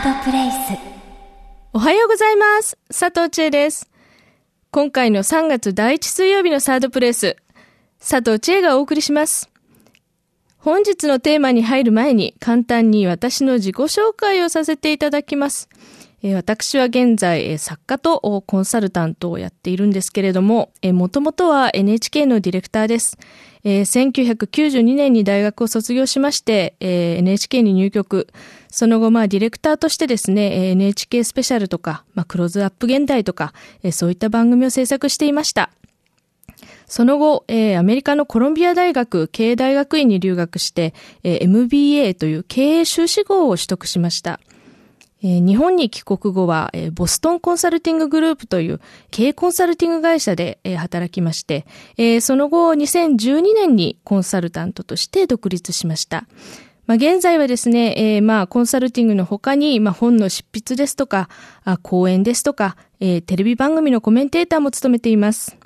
ードプレイス。おはようございます。佐藤千恵です。今回の3月第1水曜日のサードプレイス、佐藤千恵がお送りします。本日のテーマに入る前に簡単に私の自己紹介をさせていただきます。私は現在、作家とコンサルタントをやっているんですけれども、もともとは NHK のディレクターです。1992年に大学を卒業しまして、NHK に入局。その後、まあ、ディレクターとしてですね、NHK スペシャルとか、まあ、クローズアップ現代とか、そういった番組を制作していました。その後、アメリカのコロンビア大学経営大学院に留学して、MBA という経営修士号を取得しました。日本に帰国後は、ボストンコンサルティンググループという経営コンサルティング会社で、働きまして、その後2012年にコンサルタントとして独立しました。まあ、現在はですね、えー、まあ、コンサルティングの他に、まあ、本の執筆ですとか、あ講演ですとか、えー、テレビ番組のコメンテーターも務めています。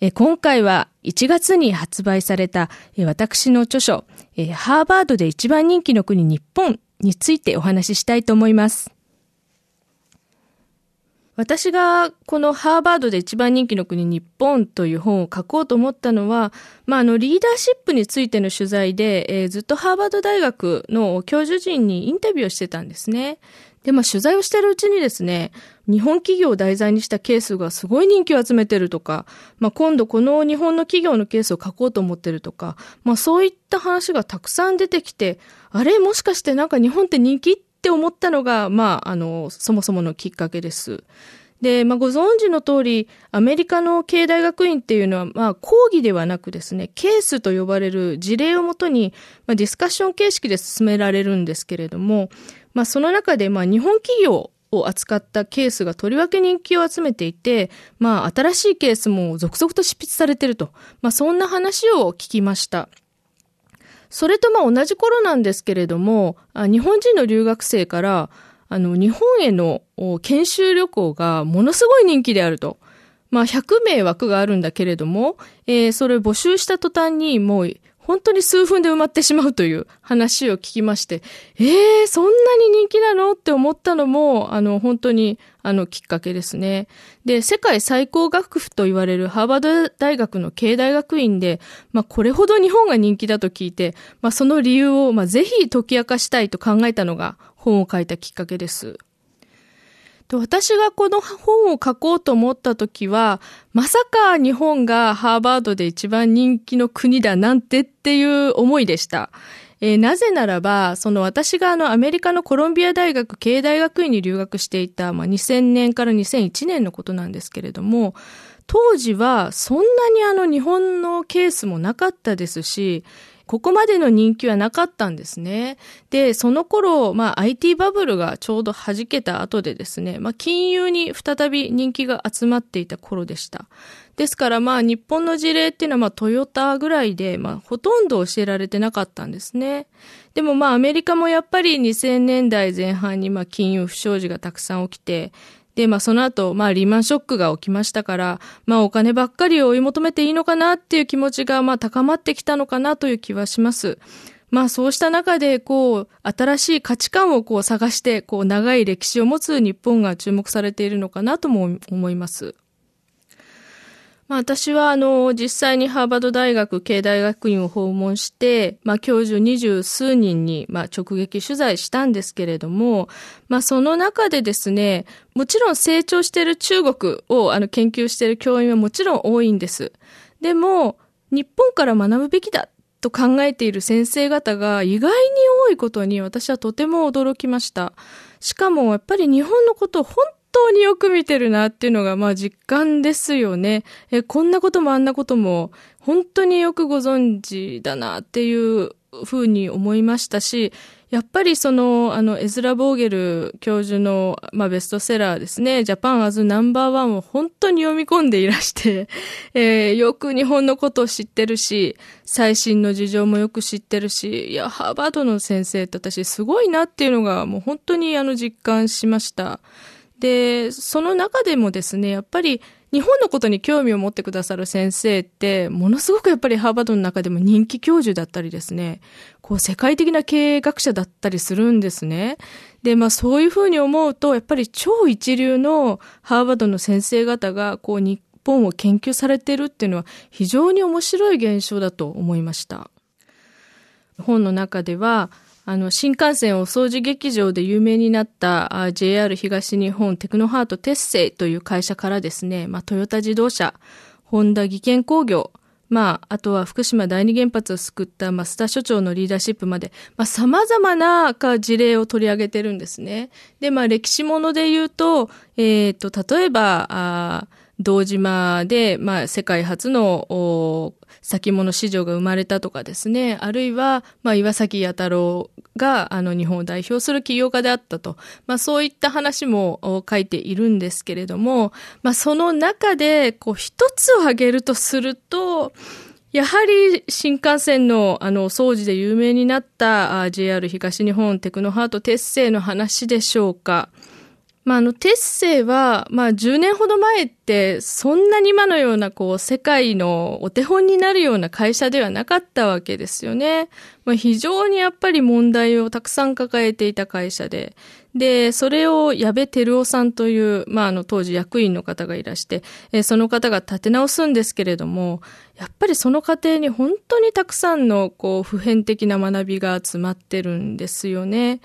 えー、今回は1月に発売された、えー、私の著書、えー、ハーバードで一番人気の国日本についてお話ししたいと思います。私がこのハーバードで一番人気の国日本という本を書こうと思ったのは、まあ、あのリーダーシップについての取材で、えー、ずっとハーバード大学の教授陣にインタビューをしてたんですね。で、まあ、取材をしてるうちにですね、日本企業を題材にしたケースがすごい人気を集めてるとか、まあ、今度この日本の企業のケースを書こうと思ってるとか、まあ、そういった話がたくさん出てきて、あれ？もしかしてなんか日本って人気？って思ったのが、まあ、あの、そもそものきっかけです。で、まあ、ご存知の通り、アメリカの経営大学院っていうのは、まあ、講義ではなくですね、ケースと呼ばれる事例をもとに、まあ、ディスカッション形式で進められるんですけれども、まあ、その中で、まあ、日本企業を扱ったケースがとりわけ人気を集めていて、まあ、新しいケースも続々と執筆されてると、まあ、そんな話を聞きました。それとまあ同じ頃なんですけれども、日本人の留学生から、あの、日本への研修旅行がものすごい人気であると。まあ、100名枠があるんだけれども、えー、それ募集した途端にもう本当に数分で埋まってしまうという話を聞きまして、えー、そんなに人気なのって思ったのも、あの、本当に、あの、きっかけですね。で、世界最高学府と言われるハーバード大学の経済学院で、まあ、これほど日本が人気だと聞いて、まあ、その理由を、まあ、ぜひ解き明かしたいと考えたのが本を書いたきっかけです。私がこの本を書こうと思った時は、まさか日本がハーバードで一番人気の国だなんてっていう思いでした。えー、なぜならば、その私があのアメリカのコロンビア大学経営大学院に留学していた、まあ、2000年から2001年のことなんですけれども、当時はそんなにあの日本のケースもなかったですし、ここまでの人気はなかったんですね。で、その頃、まあ IT バブルがちょうど弾けた後でですね、まあ金融に再び人気が集まっていた頃でした。ですからまあ日本の事例っていうのはまあトヨタぐらいで、まあほとんど教えられてなかったんですね。でもまあアメリカもやっぱり2000年代前半にまあ金融不祥事がたくさん起きて、で、まあその後、まあリーマンショックが起きましたから、まあお金ばっかりを追い求めていいのかなっていう気持ちがまあ高まってきたのかなという気はします。まあそうした中で、こう、新しい価値観をこう探して、こう長い歴史を持つ日本が注目されているのかなとも思います。まあ、私は、あの、実際にハーバード大学経大学院を訪問して、まあ、教授二十数人に、まあ、直撃取材したんですけれども、まあ、その中でですね、もちろん成長している中国を、あの、研究している教員はもちろん多いんです。でも、日本から学ぶべきだと考えている先生方が意外に多いことに私はとても驚きました。しかも、やっぱり日本のことを本当によく見てるなっていうのが、まあ実感ですよね。え、こんなこともあんなことも、本当によくご存知だなっていうふうに思いましたし、やっぱりその、あの、エズラ・ボーゲル教授の、まあ、ベストセラーですね、ジャパンアズナンバーワンを本当に読み込んでいらして、えー、よく日本のことを知ってるし、最新の事情もよく知ってるし、いや、ハーバードの先生って私すごいなっていうのがもう本当にあの実感しました。で、その中でもですね、やっぱり日本のことに興味を持ってくださる先生って、ものすごくやっぱりハーバードの中でも人気教授だったりですね、こう世界的な経営学者だったりするんですね。で、まあそういうふうに思うと、やっぱり超一流のハーバードの先生方が、こう日本を研究されてるっていうのは非常に面白い現象だと思いました。本の中では、あの、新幹線お掃除劇場で有名になった JR 東日本テクノハートテッセイという会社からですね、まあトヨタ自動車、ホンダ技研工業、まあ、あとは福島第二原発を救った増田所長のリーダーシップまで、まあ、様々なか事例を取り上げてるんですね。で、まあ、歴史もので言うと、えっ、ー、と、例えば、あ堂島で、まあ、世界初の先物市場が生まれたとかですね、あるいは、まあ、岩崎弥太郎が、あの、日本を代表する起業家であったと。まあ、そういった話も書いているんですけれども、まあ、その中で、こう、一つを挙げるとすると、やはり新幹線のあの掃除で有名になった JR 東日本テクノハート鉄製の話でしょうか。まあ、あの、テッセイは、まあ、10年ほど前って、そんなに今のような、こう、世界のお手本になるような会社ではなかったわけですよね。まあ、非常にやっぱり問題をたくさん抱えていた会社で、で、それを矢部照夫さんという、まあ、あの、当時役員の方がいらして、えその方が立て直すんですけれども、やっぱりその過程に本当にたくさんの、こう、普遍的な学びが詰まってるんですよね。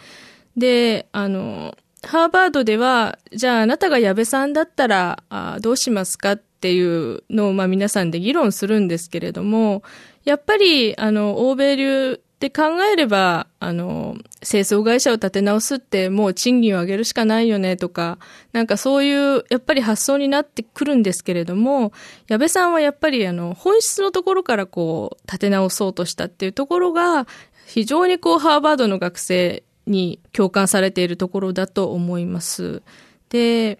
で、あの、ハーバードでは、じゃああなたが矢部さんだったらあどうしますかっていうのを、まあ皆さんで議論するんですけれども、やっぱり、あの、欧米流って考えれば、あの、清掃会社を立て直すってもう賃金を上げるしかないよねとか、なんかそういう、やっぱり発想になってくるんですけれども、矢部さんはやっぱりあの、本質のところからこう、立て直そうとしたっていうところが、非常にこう、ハーバードの学生に共感されているところだと思います。で、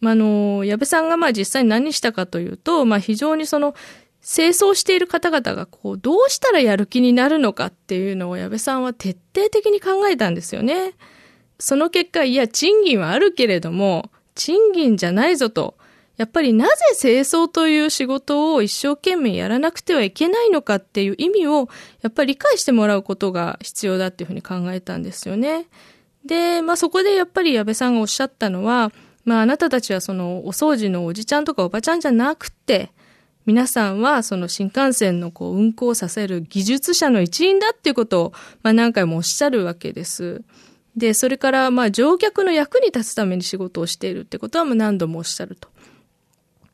まあの、矢部さんがまあ実際に何したかというと、まあ非常にその、清掃している方々がこう、どうしたらやる気になるのかっていうのを矢部さんは徹底的に考えたんですよね。その結果、いや、賃金はあるけれども、賃金じゃないぞと。やっぱりなぜ清掃という仕事を一生懸命やらなくてはいけないのかっていう意味をやっぱり理解してもらうことが必要だっていうふうに考えたんですよね。で、まあそこでやっぱり矢部さんがおっしゃったのは、まああなたたちはそのお掃除のおじちゃんとかおばちゃんじゃなくて、皆さんはその新幹線のこう運行させる技術者の一員だっていうことを、まあ何回もおっしゃるわけです。で、それからまあ乗客の役に立つために仕事をしているってことはもう何度もおっしゃると。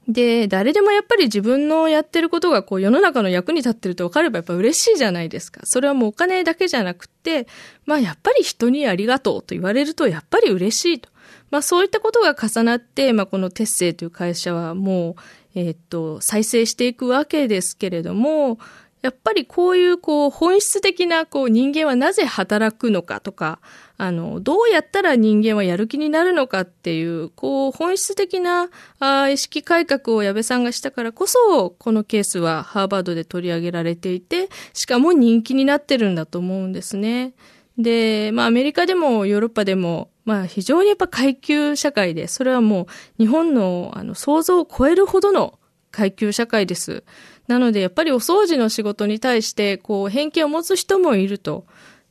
で、誰でもやっぱり自分のやってることがこう世の中の役に立ってると分かればやっぱ嬉しいじゃないですか。それはもうお金だけじゃなくて、まあやっぱり人にありがとうと言われるとやっぱり嬉しいと。まあそういったことが重なって、まあこのテッセイという会社はもう、えー、っと、再生していくわけですけれども、やっぱりこういうこう本質的なこう人間はなぜ働くのかとか、あの、どうやったら人間はやる気になるのかっていう、こう本質的なあ意識改革を矢部さんがしたからこそ、このケースはハーバードで取り上げられていて、しかも人気になってるんだと思うんですね。で、まあアメリカでもヨーロッパでも、まあ非常にやっぱ階級社会で、それはもう日本のあの想像を超えるほどの階級社会です。なので、やっぱりお掃除の仕事に対して、こう、偏見を持つ人もいると。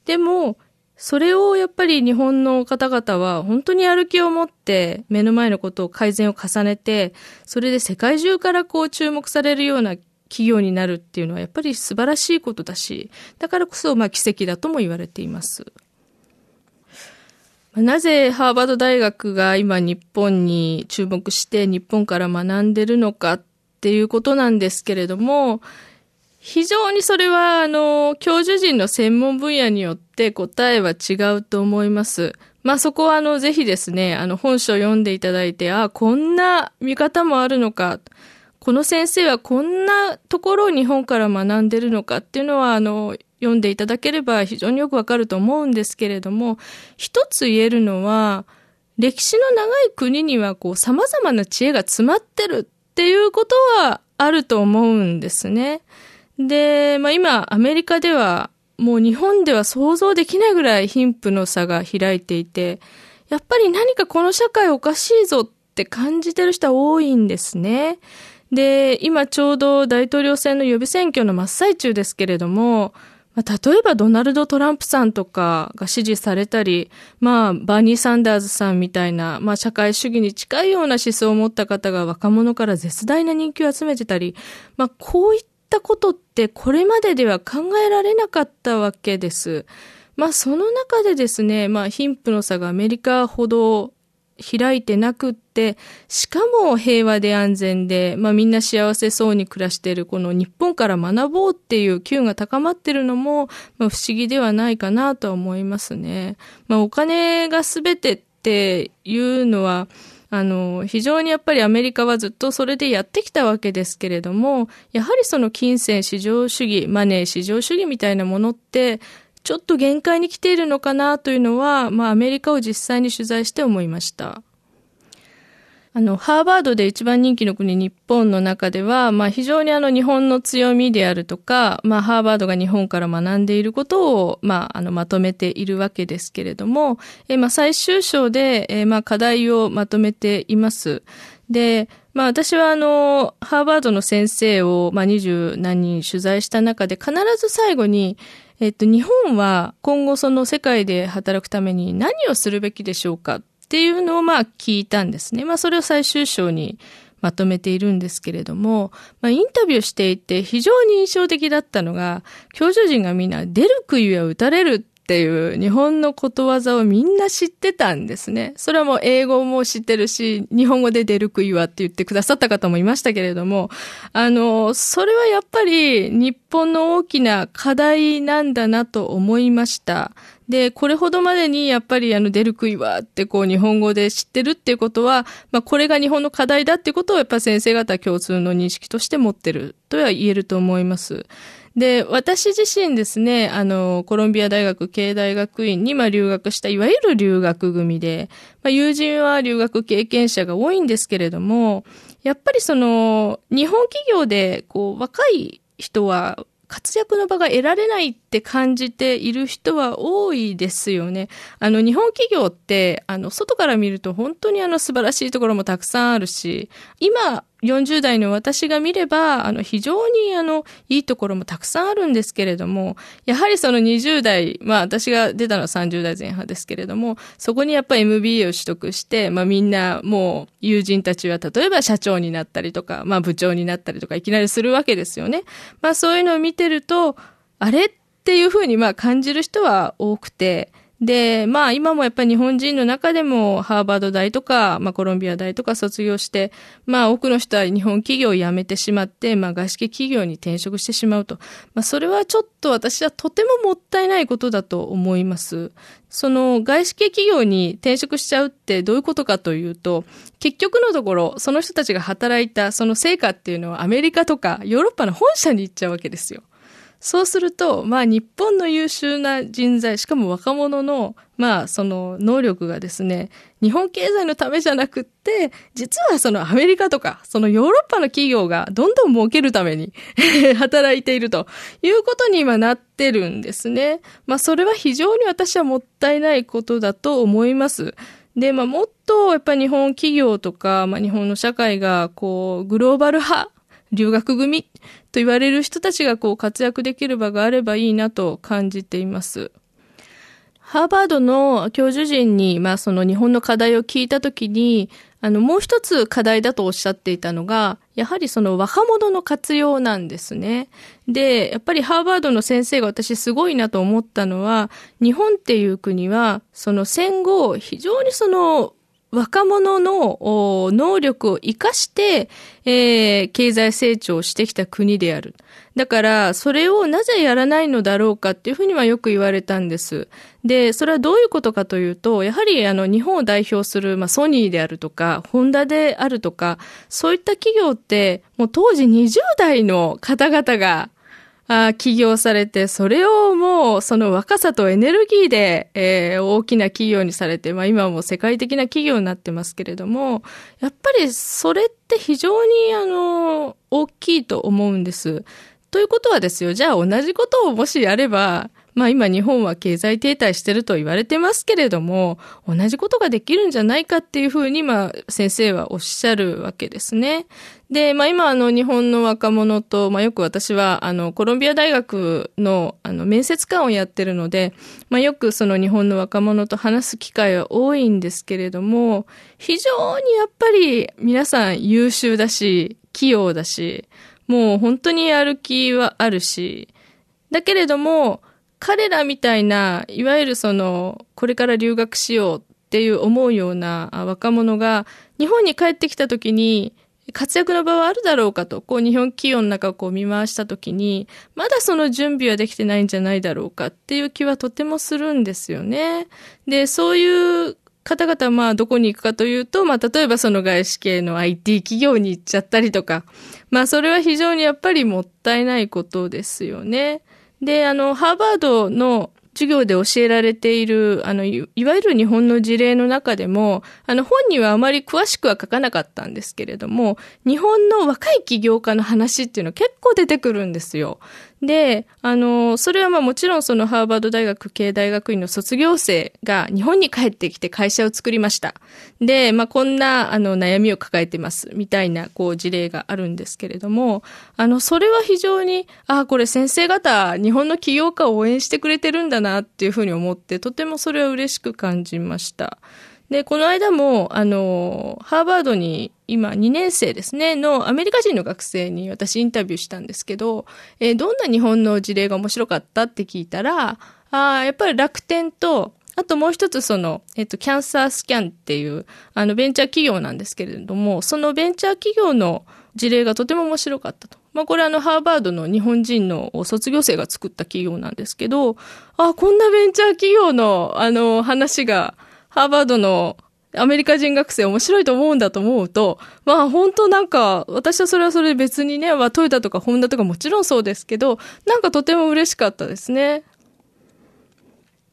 でも、それをやっぱり日本の方々は本当にやる気を持って目の前のことを改善を重ねて、それで世界中からこう注目されるような企業になるっていうのはやっぱり素晴らしいことだし、だからこそまあ奇跡だとも言われています。なぜハーバード大学が今日本に注目して日本から学んでるのかっていうことなんですけれども、非常にそれは、あの、教授陣の専門分野によって答えは違うと思います。まあそこはあの、ぜひですね、あの、本書を読んでいただいて、ああ、こんな見方もあるのか、この先生はこんなところを日本から学んでるのかっていうのは、あの、読んでいただければ非常によくわかると思うんですけれども、一つ言えるのは、歴史の長い国にはこう様々な知恵が詰まってるっていうことはあると思うんですね。で、まあ今、アメリカでは、もう日本では想像できないぐらい貧富の差が開いていて、やっぱり何かこの社会おかしいぞって感じてる人は多いんですね。で、今ちょうど大統領選の予備選挙の真っ最中ですけれども、まあ、例えばドナルド・トランプさんとかが支持されたり、まあ、バーニー・サンダーズさんみたいな、まあ、社会主義に近いような思想を持った方が若者から絶大な人気を集めてたり、まあ、こういったことってこれまででは考えられなかったわけです。まあ、その中でですね、まあ、貧富の差がアメリカほど開いてなくって、しかも平和で安全で、まあみんな幸せそうに暮らしているこの日本から学ぼうっていう機運が高まってるのも、まあ不思議ではないかなとは思いますね。まあお金が全てっていうのは、あの、非常にやっぱりアメリカはずっとそれでやってきたわけですけれども、やはりその金銭市場主義、マネー市場主義みたいなものって、ちょっと限界に来ているのかなというのは、まあアメリカを実際に取材して思いました。あの、ハーバードで一番人気の国日本の中では、まあ非常にあの日本の強みであるとか、まあハーバードが日本から学んでいることを、まああのまとめているわけですけれども、えまあ最終章で、えまあ課題をまとめています。で、まあ私はあの、ハーバードの先生を、まあ二十何人取材した中で必ず最後に、えっと、日本は今後その世界で働くために何をするべきでしょうかっていうのをまあ聞いたんですね。まあそれを最終章にまとめているんですけれども、まあインタビューしていて非常に印象的だったのが、教授陣がみんな出る杭は打たれるっていう日本のことわざをみんな知ってたんですね。それはもう英語も知ってるし、日本語で出る杭はって言ってくださった方もいましたけれども、あの、それはやっぱり日本の大きな課題なんだなと思いました。で、これほどまでにやっぱりあの出る杭はってこう日本語で知ってるっていうことは、まあこれが日本の課題だってことをやっぱ先生方共通の認識として持ってるとは言えると思います。で、私自身ですね、あの、コロンビア大学経営大学院に、まあ、留学した、いわゆる留学組で、まあ、友人は留学経験者が多いんですけれども、やっぱりその、日本企業で、こう、若い人は、活躍の場が得られないって感じている人は多いですよね。あの、日本企業って、あの、外から見ると本当にあの素晴らしいところもたくさんあるし、今、40代の私が見れば、あの、非常にあの、いいところもたくさんあるんですけれども、やはりその20代、まあ私が出たのは30代前半ですけれども、そこにやっぱ MBA を取得して、まあみんなもう友人たちは例えば社長になったりとか、まあ部長になったりとかいきなりするわけですよね。まあそういうのを見てると、あれ？っていうふうにまあ感じる人は多くて、で、まあ今もやっぱり日本人の中でもハーバード大とか、まあコロンビア大とか卒業して、まあ多くの人は日本企業を辞めてしまって、まあ外資系企業に転職してしまうと。まあそれはちょっと私はとてももったいないことだと思います。その外資系企業に転職しちゃうってどういうことかというと、結局のところ、その人たちが働いたその成果っていうのはアメリカとかヨーロッパの本社に行っちゃうわけですよ。そうすると、まあ日本の優秀な人材、しかも若者の、まあその能力がですね、日本経済のためじゃなくって、実はそのアメリカとか、そのヨーロッパの企業がどんどん儲けるために 働いているということに今なってるんですね。まあそれは非常に私はもったいないことだと思います。で、まあもっとやっぱり日本企業とか、まあ日本の社会がこうグローバル派留学組と言われる人たちがこう活躍できる場があればいいなと感じています。ハーバードの教授陣に、まあその日本の課題を聞いたときに、あの、もう一つ課題だとおっしゃっていたのが、やはりその若者の活用なんですね。で、やっぱりハーバードの先生が私すごいなと思ったのは、日本っていう国は、その戦後、非常にその若者の能力を活かして、えー、経済成長してきた国である。だから、それをなぜやらないのだろうかっていうふうにはよく言われたんです。で、それはどういうことかというと、やはりあの、日本を代表する、まあ、ソニーであるとか、ホンダであるとか、そういった企業って、もう当時20代の方々が、あ起業されて、それをもうその若さとエネルギーで、えー、大きな企業にされて、まあ今も世界的な企業になってますけれども、やっぱりそれって非常にあの、大きいと思うんです。ということはですよ、じゃあ同じことをもしやれば、まあ今日本は経済停滞してると言われてますけれども、同じことができるんじゃないかっていうふうに、まあ先生はおっしゃるわけですね。で、まあ今あの日本の若者と、まあよく私はあのコロンビア大学のあの面接官をやってるので、まあよくその日本の若者と話す機会は多いんですけれども、非常にやっぱり皆さん優秀だし、器用だし、もう本当にやる気はあるし、だけれども、彼らみたいな、いわゆるその、これから留学しようっていう思うような若者が、日本に帰ってきた時に、活躍の場はあるだろうかと、こう日本企業の中をこう見回した時に、まだその準備はできてないんじゃないだろうかっていう気はとてもするんですよね。で、そういう方々はまあどこに行くかというと、まあ例えばその外資系の IT 企業に行っちゃったりとか、まあそれは非常にやっぱりもったいないことですよね。で、あの、ハーバードの授業で教えられている、あの、いわゆる日本の事例の中でも、あの、本にはあまり詳しくは書かなかったんですけれども、日本の若い起業家の話っていうのは結構出てくるんですよ。で、あの、それはまあもちろんそのハーバード大学経営大学院の卒業生が日本に帰ってきて会社を作りました。で、まあこんなあの悩みを抱えてますみたいなこう事例があるんですけれども、あの、それは非常に、ああ、これ先生方日本の起業家を応援してくれてるんだなっていうふうに思って、とてもそれは嬉しく感じました。で、この間も、あの、ハーバードに今2年生ですね、のアメリカ人の学生に私インタビューしたんですけど、えー、どんな日本の事例が面白かったって聞いたら、あやっぱり楽天と、あともう一つその、えっと、キャンサースキャンっていう、あの、ベンチャー企業なんですけれども、そのベンチャー企業の事例がとても面白かったと。まあ、これあの、ハーバードの日本人の卒業生が作った企業なんですけど、あ、こんなベンチャー企業の、あの、話が、ハーバードのアメリカ人学生面白いと思うんだと思うと、まあ本当なんか、私はそれはそれ別にね、まあトヨタとかホンダとかもちろんそうですけど、なんかとても嬉しかったですね。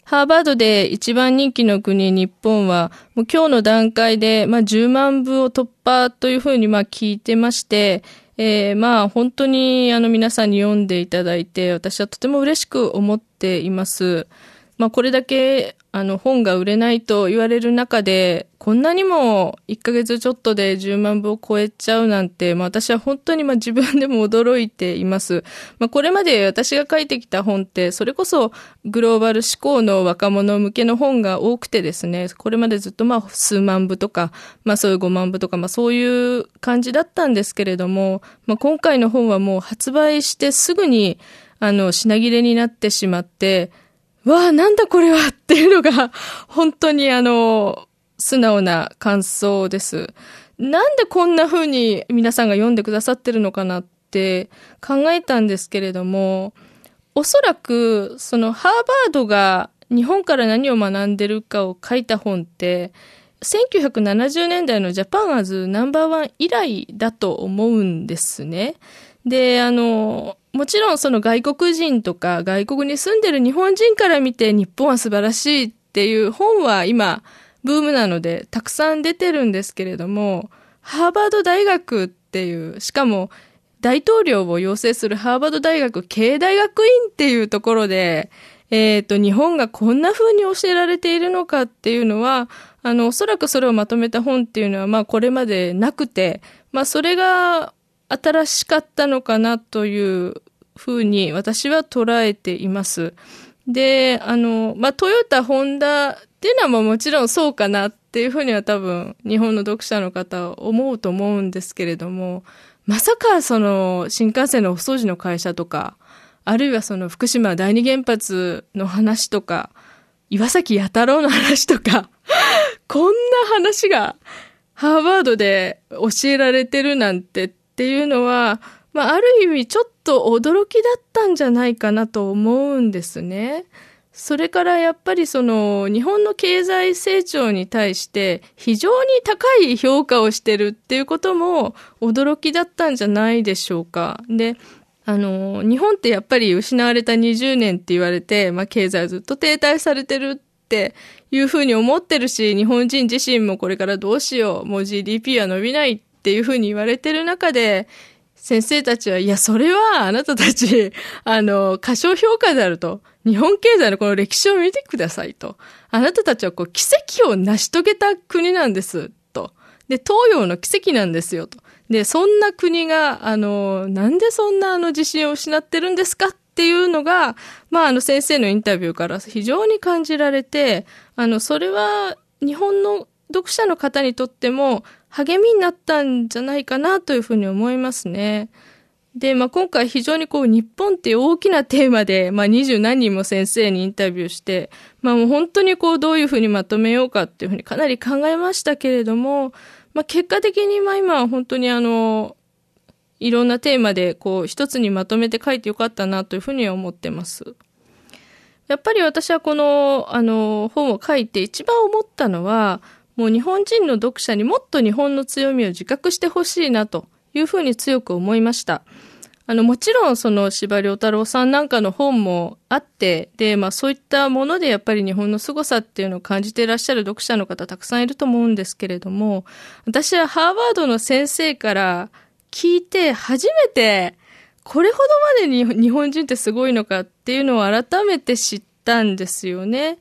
ハーバードで一番人気の国、日本は、もう今日の段階で、まあ10万部を突破というふうにまあ聞いてまして、えー、まあ本当にあの皆さんに読んでいただいて、私はとても嬉しく思っています。まあこれだけあの本が売れないと言われる中で、こんなにも1ヶ月ちょっとで10万部を超えちゃうなんて、まあ私は本当にまあ自分でも驚いています。まあこれまで私が書いてきた本って、それこそグローバル思考の若者向けの本が多くてですね、これまでずっとまあ数万部とか、まあそういう5万部とか、まあそういう感じだったんですけれども、まあ今回の本はもう発売してすぐにあの品切れになってしまって、わあ、なんだこれはっていうのが、本当にあの、素直な感想です。なんでこんな風に皆さんが読んでくださってるのかなって考えたんですけれども、おそらく、そのハーバードが日本から何を学んでるかを書いた本って、1970年代のジャパンアズナンバーワン以来だと思うんですね。で、あの、もちろんその外国人とか外国に住んでる日本人から見て日本は素晴らしいっていう本は今ブームなのでたくさん出てるんですけれども、ハーバード大学っていう、しかも大統領を養成するハーバード大学経営大学院っていうところで、えっ、ー、と、日本がこんな風に教えられているのかっていうのは、あの、おそらくそれをまとめた本っていうのは、まあこれまでなくて、まあそれが新しかったのかなというふうに私は捉えています。で、あの、まあ、トヨタ、ホンダっていうのはもちろんそうかなっていうふうには多分日本の読者の方は思うと思うんですけれども、まさかその新幹線のお掃除の会社とか、あるいはその福島第二原発の話とか、岩崎弥太郎の話とか、こんな話がハーバードで教えられてるなんてっていうのは、まあ、ある意味ちょっと驚きだったんじゃないかなと思うんですね。それからやっぱりその日本の経済成長に対して非常に高い評価をしてるっていうことも驚きだったんじゃないでしょうか。で、あの、日本ってやっぱり失われた20年って言われて、まあ経済ずっと停滞されてるっていうふうに思ってるし、日本人自身もこれからどうしよう、もう GDP は伸びないっっていうふうに言われてる中で、先生たちは、いや、それはあなたたち、あの、過小評価であると。日本経済のこの歴史を見てくださいと。あなたたちはこう奇跡を成し遂げた国なんです。と。で、東洋の奇跡なんですよ。と。で、そんな国が、あの、なんでそんなあの自信を失ってるんですかっていうのが、まあ、あの先生のインタビューから非常に感じられて、あの、それは日本の読者の方にとっても励みになったんじゃないかなというふうに思いますね。で、まあ、今回非常にこう、日本っていう大きなテーマで、まあ、二十何人も先生にインタビューして、まあ、もう本当にこう、どういうふうにまとめようかっていうふうにかなり考えましたけれども、まあ、結果的にまあ、今は本当にあの、いろんなテーマでこう、一つにまとめて書いてよかったなというふうに思ってます。やっぱり私はこの、あの、本を書いて一番思ったのは、もう日本人の読者にもっと日本の強みを自覚してほしいなというふうに強く思いました。あの、もちろんその司馬太郎さんなんかの本もあって、で、まあそういったものでやっぱり日本の凄さっていうのを感じていらっしゃる読者の方たくさんいると思うんですけれども、私はハーバードの先生から聞いて初めて、これほどまでに日本人ってすごいのかっていうのを改めて知ったんですよね。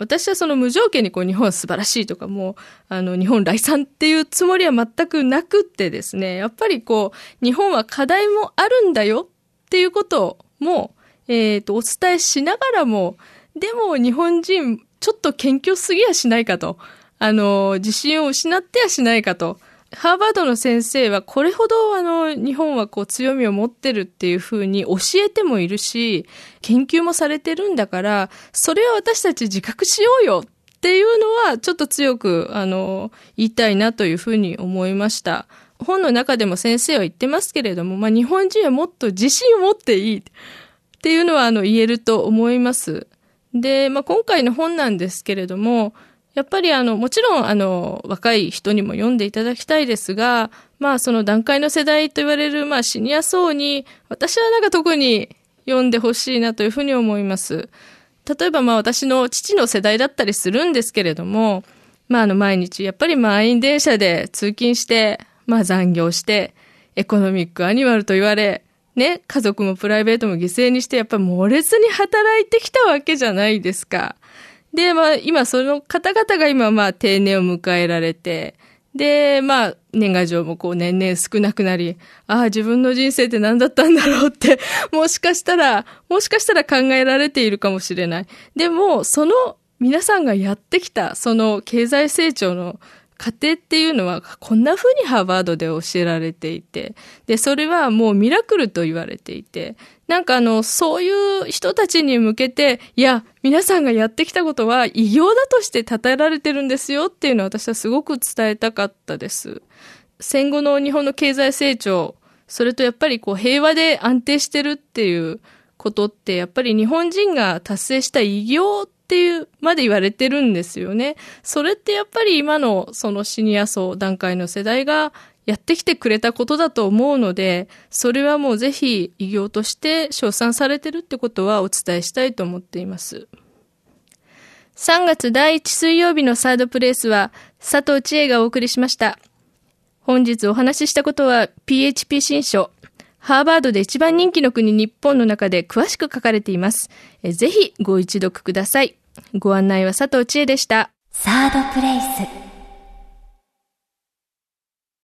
私はその無条件にこう日本は素晴らしいとかもう、あの日本来産っていうつもりは全くなくってですね、やっぱりこう日本は課題もあるんだよっていうことも、えっ、ー、と、お伝えしながらも、でも日本人ちょっと謙虚すぎやしないかと、あの、自信を失ってやしないかと、ハーバードの先生はこれほどあの日本はこう強みを持ってるっていうふうに教えてもいるし、研究もされてるんだから、それは私たち自覚しようよっていうのはちょっと強くあの言いたいなというふうに思いました。本の中でも先生は言ってますけれども、まあ日本人はもっと自信を持っていいっていうのはあの言えると思います。で、まあ今回の本なんですけれども、やっぱりあの、もちろんあの、若い人にも読んでいただきたいですが、まあその段階の世代と言われる、まあシニア層に、私はなんか特に読んでほしいなというふうに思います。例えばまあ私の父の世代だったりするんですけれども、まああの毎日やっぱり満員電車で通勤して、まあ残業して、エコノミックアニマルと言われ、ね、家族もプライベートも犠牲にして、やっぱり猛烈に働いてきたわけじゃないですか。で、まあ、今その方々が今、まあ、定年を迎えられて、で、まあ、年賀状もこう年々少なくなり、ああ、自分の人生って何だったんだろうって、もしかしたら、もしかしたら考えられているかもしれない。でも、その皆さんがやってきた、その経済成長の過程っていうのはこんな風にハーバードで教えられていて、で、それはもうミラクルと言われていて、なんかあの、そういう人たちに向けて、いや、皆さんがやってきたことは偉業だとして称えられてるんですよっていうのは私はすごく伝えたかったです。戦後の日本の経済成長、それとやっぱりこう平和で安定してるっていうことって、やっぱり日本人が達成した偉業ってっていうまで言われてるんですよね。それってやっぱり今のそのシニア層段階の世代がやってきてくれたことだと思うので、それはもうぜひ偉業として称賛されてるってことはお伝えしたいと思っています。3月第1水曜日のサードプレイスは佐藤千恵がお送りしました。本日お話ししたことは PHP 新書ハーバードで一番人気の国日本の中で詳しく書かれています。ぜひご一読ください。ご案内は佐藤千恵でした。サードプレイス。